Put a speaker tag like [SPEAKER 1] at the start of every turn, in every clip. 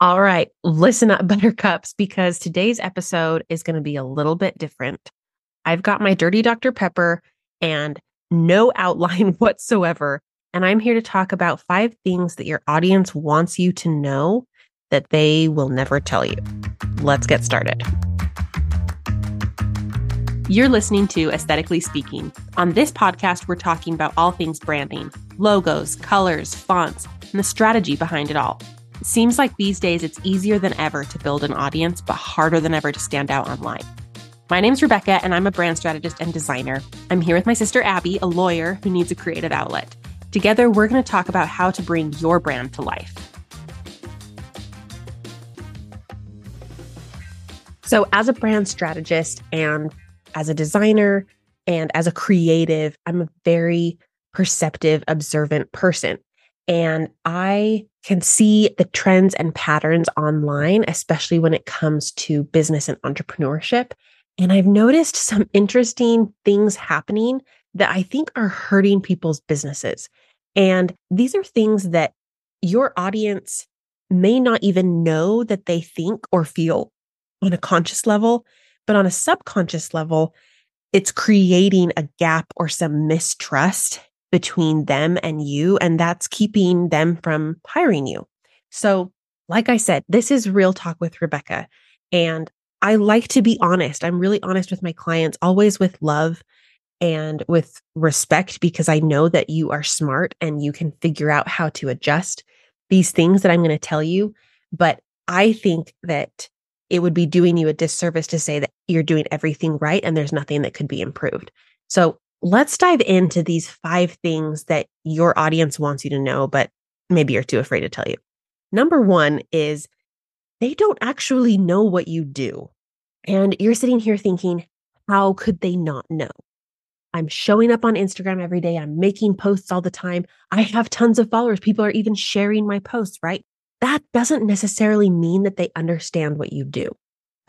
[SPEAKER 1] All right, listen up, Buttercups, because today's episode is going to be a little bit different. I've got my dirty Dr. Pepper and no outline whatsoever. And I'm here to talk about five things that your audience wants you to know that they will never tell you. Let's get started. You're listening to Aesthetically Speaking. On this podcast, we're talking about all things branding, logos, colors, fonts, and the strategy behind it all. Seems like these days it's easier than ever to build an audience, but harder than ever to stand out online. My name's Rebecca, and I'm a brand strategist and designer. I'm here with my sister Abby, a lawyer who needs a creative outlet. Together, we're going to talk about how to bring your brand to life. So, as a brand strategist and as a designer and as a creative, I'm a very perceptive, observant person. And I can see the trends and patterns online, especially when it comes to business and entrepreneurship. And I've noticed some interesting things happening that I think are hurting people's businesses. And these are things that your audience may not even know that they think or feel on a conscious level, but on a subconscious level, it's creating a gap or some mistrust between them and you. And that's keeping them from hiring you. So, like I said, this is real talk with Rebecca. And I like to be honest. I'm really honest with my clients, always with love and with respect, because I know that you are smart and you can figure out how to adjust these things that I'm going to tell you. But I think that it would be doing you a disservice to say that you're doing everything right and there's nothing that could be improved. So let's dive into these five things that your audience wants you to know, but maybe you're too afraid to tell you. Number one is they don't actually know what you do. And you're sitting here thinking, how could they not know? I'm showing up on Instagram every day. I'm making posts all the time. I have tons of followers. People are even sharing my posts, right? That doesn't necessarily mean that they understand what you do.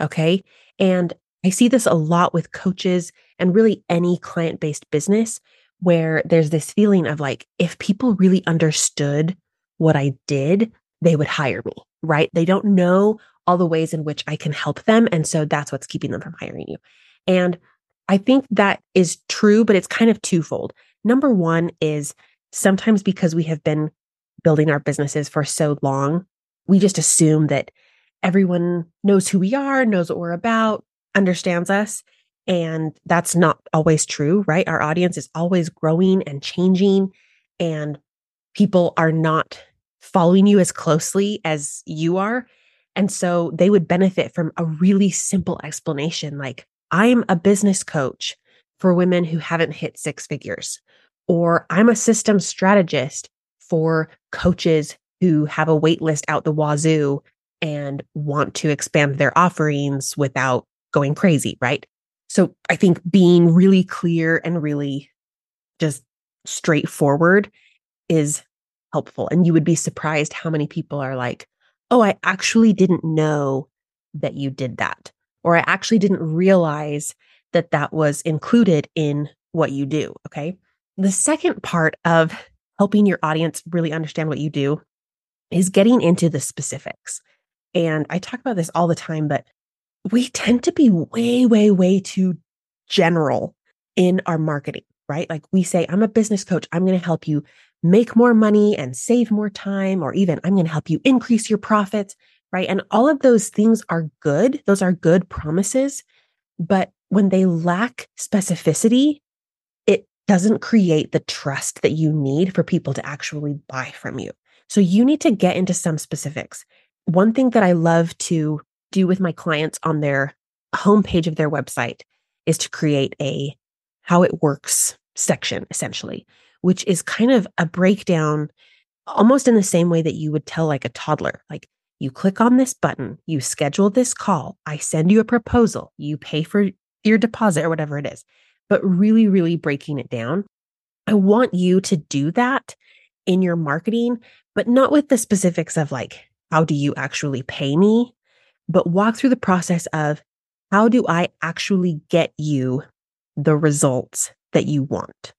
[SPEAKER 1] Okay. And I see this a lot with coaches and really any client based business where there's this feeling of like, if people really understood what I did, they would hire me, right? They don't know all the ways in which I can help them. And so that's what's keeping them from hiring you. And I think that is true, but it's kind of twofold. Number one is sometimes because we have been building our businesses for so long, we just assume that everyone knows who we are, knows what we're about, understands us. And that's not always true, right? Our audience is always growing and changing, and people are not following you as closely as you are. And so they would benefit from a really simple explanation like, I'm a business coach for women who haven't hit six figures, or I'm a system strategist for coaches who have a wait list out the wazoo and want to expand their offerings without going crazy, right? So I think being really clear and really just straightforward is helpful. And you would be surprised how many people are like, oh, I actually didn't know that you did that. Or I actually didn't realize that that was included in what you do. Okay. The second part of helping your audience really understand what you do is getting into the specifics. And I talk about this all the time, but we tend to be way, way, way too general in our marketing, right? Like we say, I'm a business coach. I'm going to help you make more money and save more time, or even I'm going to help you increase your profits, right? And all of those things are good. Those are good promises. But when they lack specificity, it doesn't create the trust that you need for people to actually buy from you. So you need to get into some specifics. One thing that I love to do with my clients on their homepage of their website is to create a how it works section, essentially, which is kind of a breakdown almost in the same way that you would tell like a toddler. Like you click on this button, you schedule this call, I send you a proposal, you pay for your deposit or whatever it is, but really, really breaking it down. I want you to do that in your marketing, but not with the specifics of like, how do you actually pay me? But walk through the process of how do I actually get you the results that you want?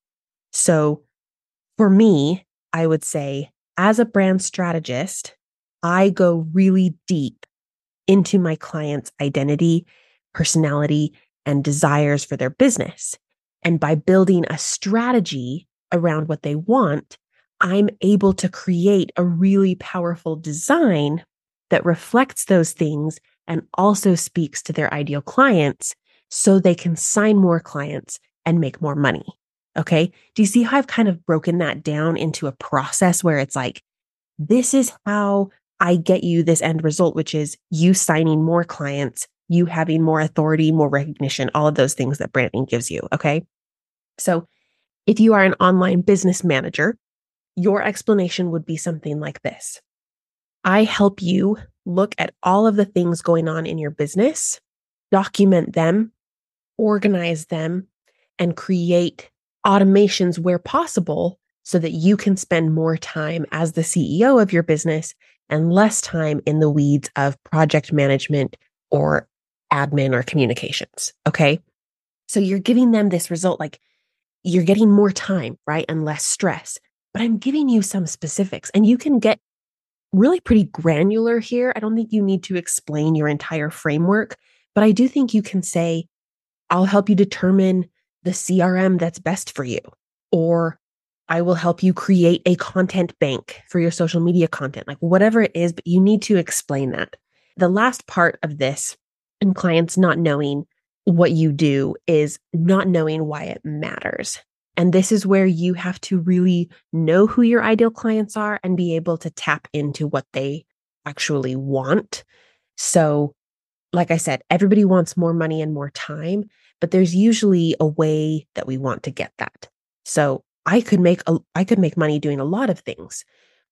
[SPEAKER 1] So for me, I would say, as a brand strategist, I go really deep into my client's identity, personality, and desires for their business. And by building a strategy around what they want, I'm able to create a really powerful design that reflects those things and also speaks to their ideal clients so they can sign more clients and make more money. Okay. Do you see how I've kind of broken that down into a process where it's like, this is how I get you this end result, which is you signing more clients, you having more authority, more recognition, all of those things that branding gives you. Okay. So if you are an online business manager, your explanation would be something like this I help you look at all of the things going on in your business, document them, organize them, and create automations where possible so that you can spend more time as the CEO of your business and less time in the weeds of project management or admin or communications. Okay. So you're giving them this result like you're getting more time, right? And less stress. But I'm giving you some specifics and you can get really pretty granular here. I don't think you need to explain your entire framework, but I do think you can say, I'll help you determine the CRM that's best for you, or I will help you create a content bank for your social media content, like whatever it is, but you need to explain that. The last part of this and clients not knowing what you do is not knowing why it matters. And this is where you have to really know who your ideal clients are and be able to tap into what they actually want. So, like I said, everybody wants more money and more time but there's usually a way that we want to get that. So I could make a, I could make money doing a lot of things.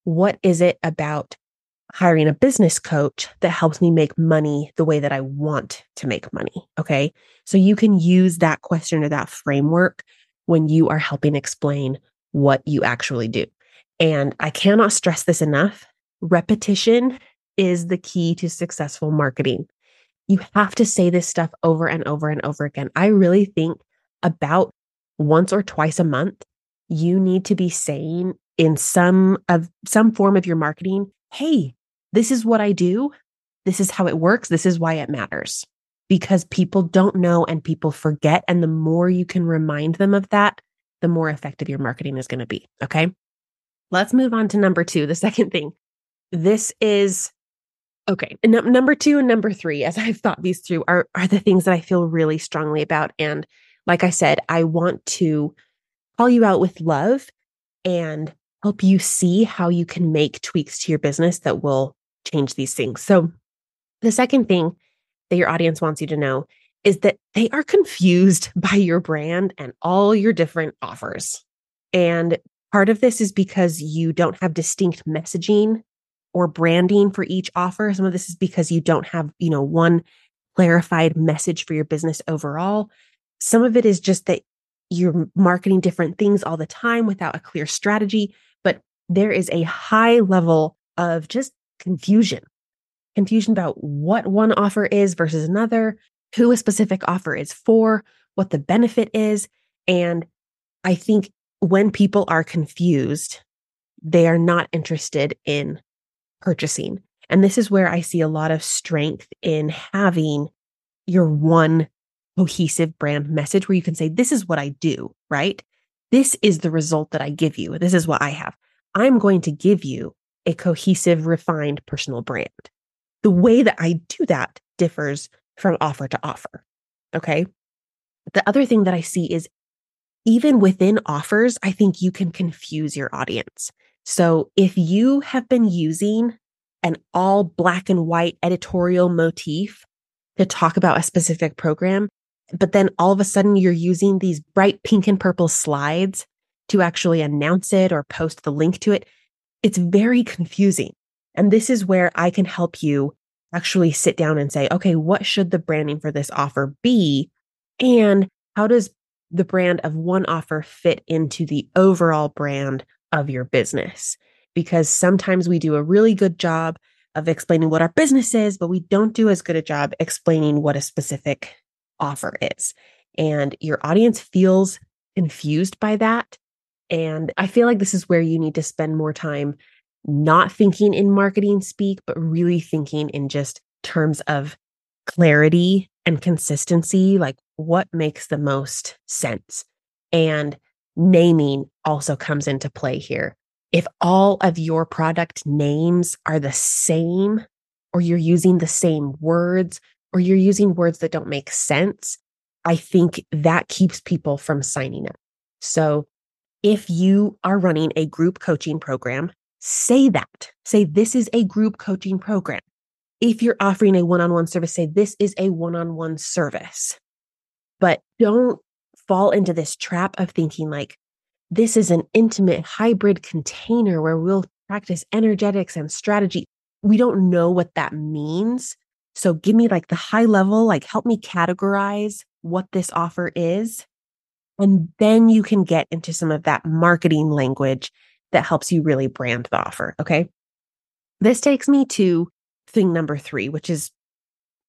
[SPEAKER 1] What is it about hiring a business coach that helps me make money the way that I want to make money? Okay. So you can use that question or that framework when you are helping explain what you actually do. And I cannot stress this enough. Repetition is the key to successful marketing. You have to say this stuff over and over and over again. I really think about once or twice a month, you need to be saying in some of some form of your marketing, "Hey, this is what I do. This is how it works. This is why it matters." Because people don't know and people forget and the more you can remind them of that, the more effective your marketing is going to be, okay? Let's move on to number 2, the second thing. This is Okay. N- number two and number three, as I've thought these through, are, are the things that I feel really strongly about. And like I said, I want to call you out with love and help you see how you can make tweaks to your business that will change these things. So, the second thing that your audience wants you to know is that they are confused by your brand and all your different offers. And part of this is because you don't have distinct messaging or branding for each offer. Some of this is because you don't have, you know, one clarified message for your business overall. Some of it is just that you're marketing different things all the time without a clear strategy, but there is a high level of just confusion. Confusion about what one offer is versus another, who a specific offer is for, what the benefit is. And I think when people are confused, they are not interested in purchasing. And this is where I see a lot of strength in having your one cohesive brand message where you can say, This is what I do, right? This is the result that I give you. This is what I have. I'm going to give you a cohesive, refined personal brand. The way that I do that differs from offer to offer. Okay. The other thing that I see is even within offers, I think you can confuse your audience. So if you have been using an all black and white editorial motif to talk about a specific program, but then all of a sudden you're using these bright pink and purple slides to actually announce it or post the link to it, it's very confusing. And this is where I can help you actually sit down and say, okay, what should the branding for this offer be? And how does the brand of one offer fit into the overall brand of your business because sometimes we do a really good job of explaining what our business is, but we don't do as good a job explaining what a specific offer is. And your audience feels confused by that. And I feel like this is where you need to spend more time not thinking in marketing speak, but really thinking in just terms of clarity and consistency, like what makes the most sense. And naming also comes into play here. If all of your product names are the same, or you're using the same words, or you're using words that don't make sense, I think that keeps people from signing up. So if you are running a group coaching program, say that. Say, this is a group coaching program. If you're offering a one on one service, say, this is a one on one service. But don't fall into this trap of thinking like, this is an intimate hybrid container where we'll practice energetics and strategy. We don't know what that means. So give me like the high level, like help me categorize what this offer is. And then you can get into some of that marketing language that helps you really brand the offer. Okay. This takes me to thing number three, which is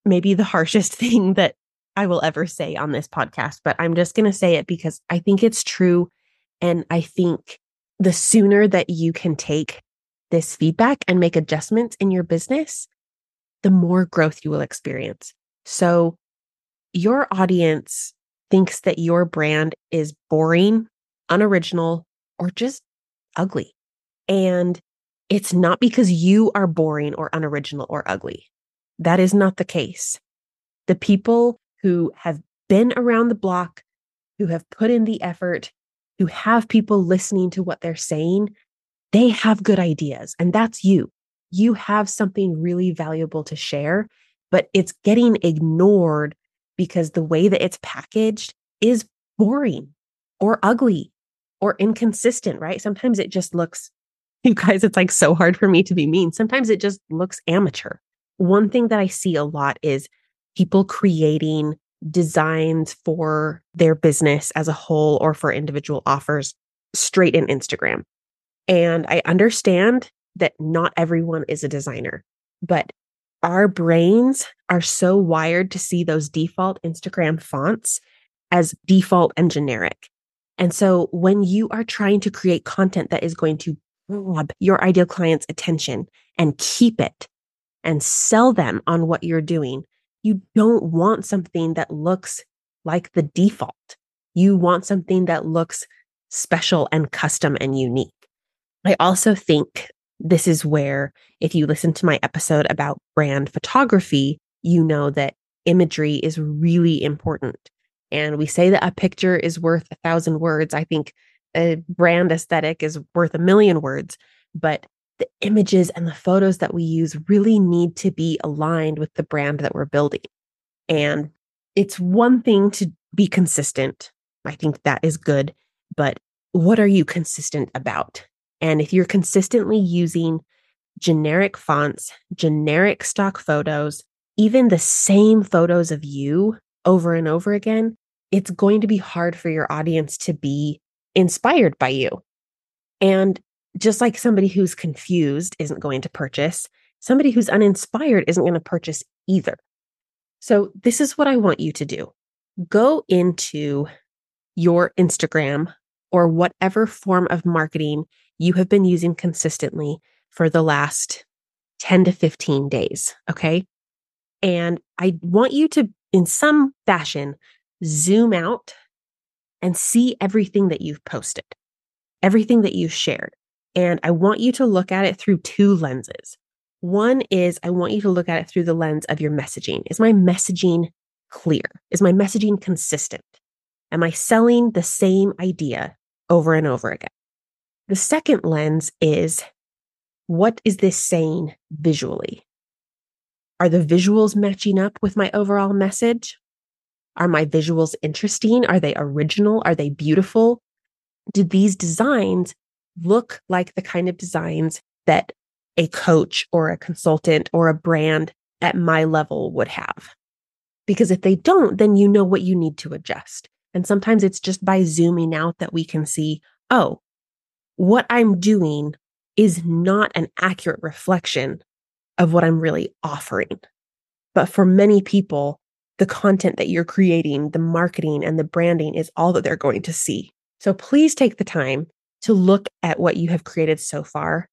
[SPEAKER 1] maybe the harshest thing that I will ever say on this podcast, but I'm just going to say it because I think it's true. And I think the sooner that you can take this feedback and make adjustments in your business, the more growth you will experience. So, your audience thinks that your brand is boring, unoriginal, or just ugly. And it's not because you are boring or unoriginal or ugly. That is not the case. The people who have been around the block, who have put in the effort, who have people listening to what they're saying, they have good ideas. And that's you. You have something really valuable to share, but it's getting ignored because the way that it's packaged is boring or ugly or inconsistent, right? Sometimes it just looks, you guys, it's like so hard for me to be mean. Sometimes it just looks amateur. One thing that I see a lot is people creating designs for their business as a whole or for individual offers straight in Instagram. And I understand that not everyone is a designer, but our brains are so wired to see those default Instagram fonts as default and generic. And so when you are trying to create content that is going to grab your ideal client's attention and keep it and sell them on what you're doing, you don't want something that looks like the default. You want something that looks special and custom and unique. I also think this is where, if you listen to my episode about brand photography, you know that imagery is really important. And we say that a picture is worth a thousand words. I think a brand aesthetic is worth a million words, but the images and the photos that we use really need to be aligned with the brand that we're building. And it's one thing to be consistent. I think that is good, but what are you consistent about? And if you're consistently using generic fonts, generic stock photos, even the same photos of you over and over again, it's going to be hard for your audience to be inspired by you. And just like somebody who's confused isn't going to purchase, somebody who's uninspired isn't going to purchase either. So, this is what I want you to do go into your Instagram or whatever form of marketing you have been using consistently for the last 10 to 15 days. Okay. And I want you to, in some fashion, zoom out and see everything that you've posted, everything that you've shared. And I want you to look at it through two lenses. One is I want you to look at it through the lens of your messaging. Is my messaging clear? Is my messaging consistent? Am I selling the same idea over and over again? The second lens is what is this saying visually? Are the visuals matching up with my overall message? Are my visuals interesting? Are they original? Are they beautiful? Do these designs look like the kind of designs that a coach or a consultant or a brand at my level would have? Because if they don't, then you know what you need to adjust. And sometimes it's just by zooming out that we can see, oh, what I'm doing is not an accurate reflection of what I'm really offering. But for many people, the content that you're creating, the marketing and the branding is all that they're going to see. So please take the time to look at what you have created so far.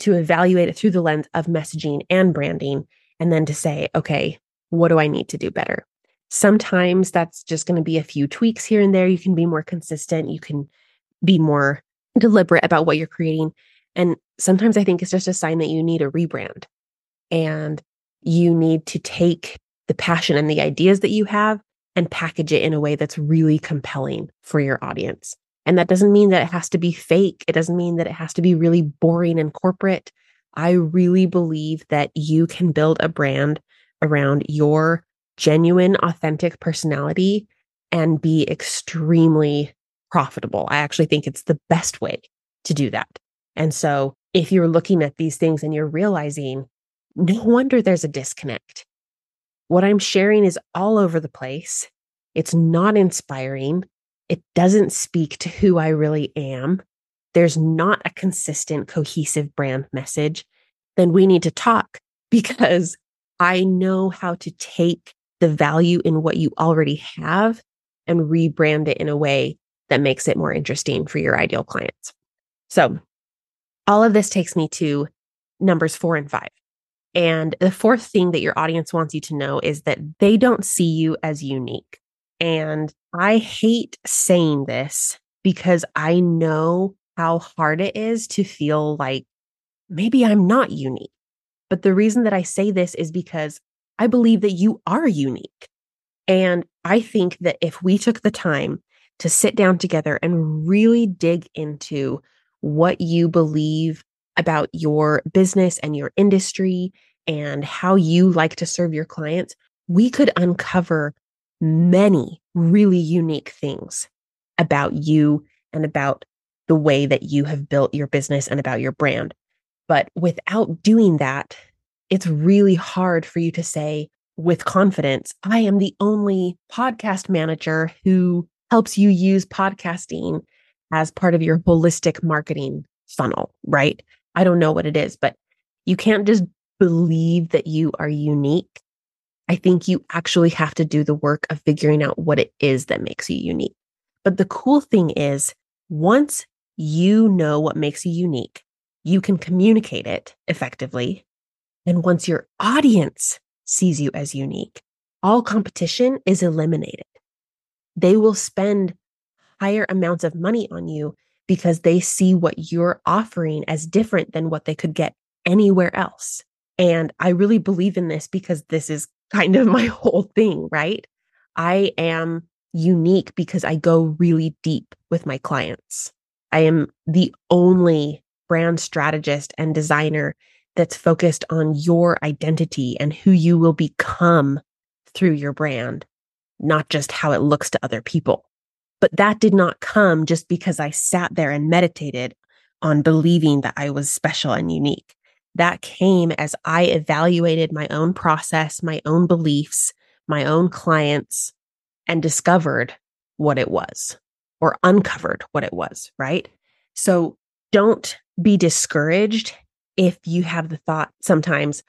[SPEAKER 1] to evaluate it through the lens of messaging and branding, and then to say, okay, what do I need to do better? Sometimes that's just going to be a few tweaks here and there. You can be more consistent. You can be more deliberate about what you're creating. And sometimes I think it's just a sign that you need a rebrand and you need to take the passion and the ideas that you have and package it in a way that's really compelling for your audience. And that doesn't mean that it has to be fake. It doesn't mean that it has to be really boring and corporate. I really believe that you can build a brand around your genuine, authentic personality and be extremely profitable. I actually think it's the best way to do that. And so if you're looking at these things and you're realizing, no wonder there's a disconnect. What I'm sharing is all over the place. It's not inspiring. It doesn't speak to who I really am. There's not a consistent, cohesive brand message. Then we need to talk because I know how to take the value in what you already have and rebrand it in a way that makes it more interesting for your ideal clients. So, all of this takes me to numbers four and five. And the fourth thing that your audience wants you to know is that they don't see you as unique. And I hate saying this because I know how hard it is to feel like maybe I'm not unique. But the reason that I say this is because I believe that you are unique. And I think that if we took the time to sit down together and really dig into what you believe about your business and your industry and how you like to serve your clients, we could uncover many really unique things about you and about the way that you have built your business and about your brand. But without doing that, it's really hard for you to say with confidence, I am the only podcast manager who helps you use podcasting as part of your holistic marketing funnel, right? I don't know what it is, but you can't just believe that you are unique. I think you actually have to do the work of figuring out what it is that makes you unique. But the cool thing is, once you know what makes you unique, you can communicate it effectively. And once your audience sees you as unique, all competition is eliminated they will spend higher amounts of money on you because they see what you're offering as different than what they could get anywhere else. And I really believe in this because this is kind of my whole thing, right? I am unique because I go really deep with my clients. I am the only brand strategist and designer that's focused on your identity and who you will become through your brand not just how it looks to other people. But that did not come just because I sat there and meditated on believing that I was special and unique. That came as I evaluated my own process, my own beliefs, my own clients, and discovered what it was or uncovered what it was, right? So don't be discouraged if you have the thought sometimes,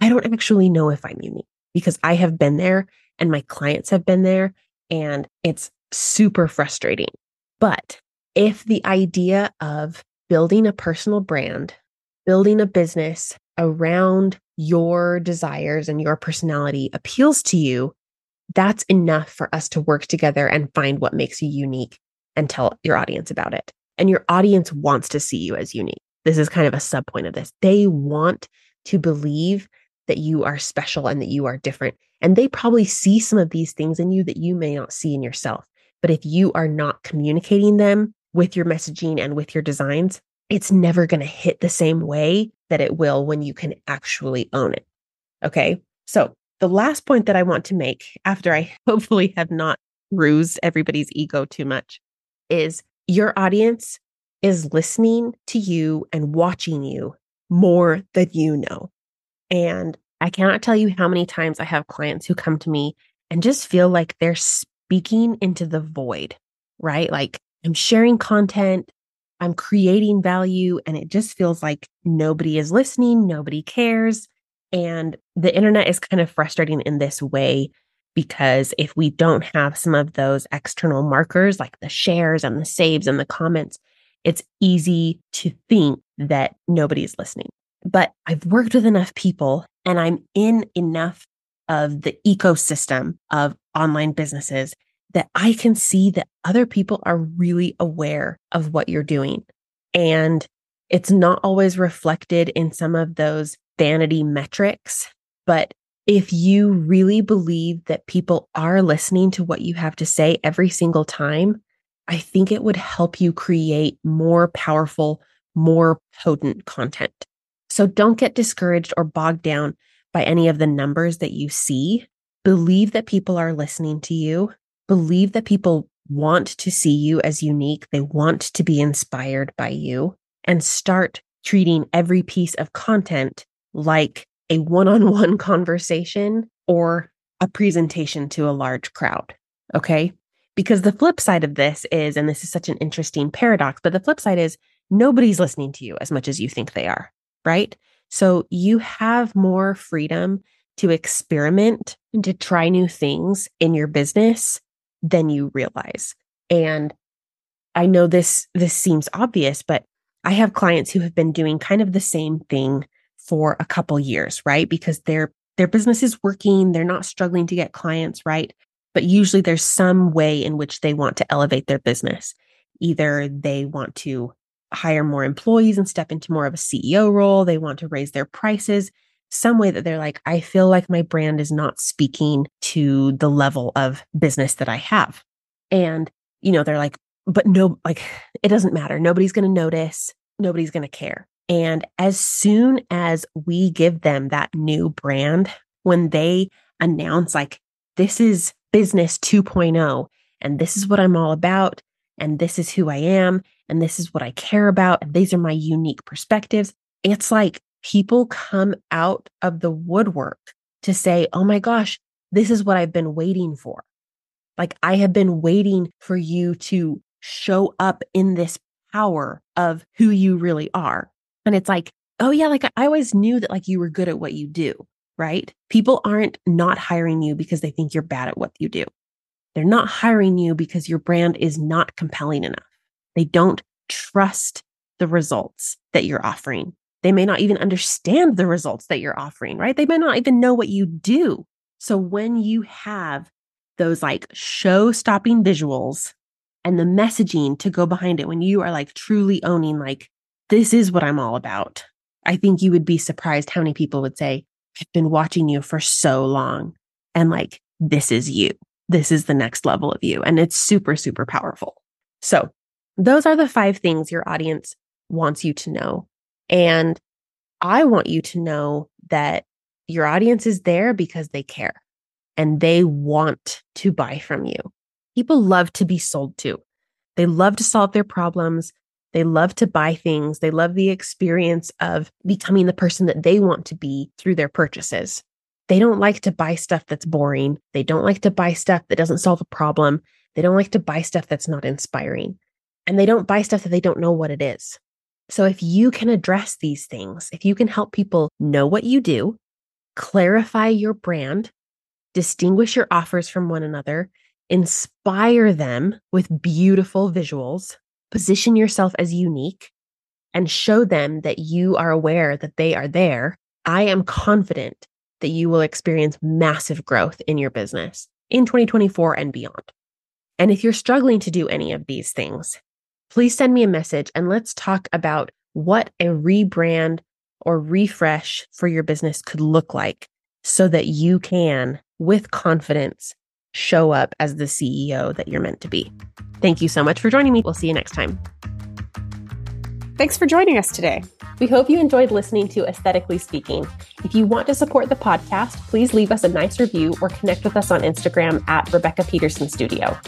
[SPEAKER 1] I don't actually know if I'm unique because I have been there and my clients have been there and it's super frustrating. But if the idea of building a personal brand, building a business around your desires and your personality appeals to you, that's enough for us to work together and find what makes you unique and tell your audience about it. And your audience wants to see you as unique. This is kind of a sub point of this. They want to believe that you are special and that you are different. And they probably see some of these things in you that you may not see in yourself. But if you are not communicating them with your messaging and with your designs, it's never going to hit the same way that it will when you can actually own it. Okay. So the last point that I want to make after I hopefully have not bruised everybody's ego too much is your audience is listening to you and watching you more than you know. And I cannot tell you how many times I have clients who come to me and just feel like they're speaking into the void, right? Like I'm sharing content, I'm creating value, and it just feels like nobody is listening, nobody cares. And the internet is kind of frustrating in this way because if we don't have some of those external markers like the shares and the saves and the comments, it's easy to think that nobody's listening. But I've worked with enough people and I'm in enough of the ecosystem of online businesses that I can see that other people are really aware of what you're doing. And it's not always reflected in some of those vanity metrics, but if you really believe that people are listening to what you have to say every single time, I think it would help you create more powerful, more potent content. So don't get discouraged or bogged down by any of the numbers that you see. Believe that people are listening to you. Believe that people want to see you as unique. They want to be inspired by you and start treating every piece of content like a one on one conversation or a presentation to a large crowd. Okay. Because the flip side of this is, and this is such an interesting paradox, but the flip side is nobody's listening to you as much as you think they are, right? So you have more freedom to experiment and to try new things in your business than you realize. And I know this this seems obvious, but I have clients who have been doing kind of the same thing for a couple years, right? Because their their business is working, they're not struggling to get clients, right? But usually there's some way in which they want to elevate their business. Either they want to hire more employees and step into more of a CEO role, they want to raise their prices, some way that they're like, I feel like my brand is not speaking to the level of business that I have. And, you know, they're like, but no, like, it doesn't matter. Nobody's going to notice. Nobody's going to care. And as soon as we give them that new brand, when they announce, like, this is business 2.0, and this is what I'm all about, and this is who I am, and this is what I care about, and these are my unique perspectives, it's like people come out of the woodwork to say, oh my gosh, this is what I've been waiting for. Like, I have been waiting for you to show up in this power of who you really are. And it's like, oh yeah, like I always knew that like you were good at what you do, right? People aren't not hiring you because they think you're bad at what you do. They're not hiring you because your brand is not compelling enough. They don't trust the results that you're offering. They may not even understand the results that you're offering, right? They may not even know what you do. So when you have those like show stopping visuals and the messaging to go behind it, when you are like truly owning, like, this is what I'm all about, I think you would be surprised how many people would say, I've been watching you for so long. And like, this is you. This is the next level of you. And it's super, super powerful. So those are the five things your audience wants you to know. And I want you to know that your audience is there because they care and they want to buy from you. People love to be sold to. They love to solve their problems. They love to buy things. They love the experience of becoming the person that they want to be through their purchases. They don't like to buy stuff that's boring. They don't like to buy stuff that doesn't solve a problem. They don't like to buy stuff that's not inspiring. And they don't buy stuff that they don't know what it is. So if you can address these things, if you can help people know what you do, clarify your brand, distinguish your offers from one another, inspire them with beautiful visuals, position yourself as unique, and show them that you are aware that they are there, I am confident that you will experience massive growth in your business in 2024 and beyond. And if you're struggling to do any of these things, please send me a message and let's talk about what a rebrand or refresh for your business could look like so that you can, with confidence, show up as the CEO that you're meant to be. Thank you so much for joining me. We'll see you next time.
[SPEAKER 2] Thanks for joining us today.
[SPEAKER 1] We hope you enjoyed listening to Aesthetically Speaking. If you want to support the podcast, please leave us a nice review or connect with us on Instagram at Rebecca Peterson Studio.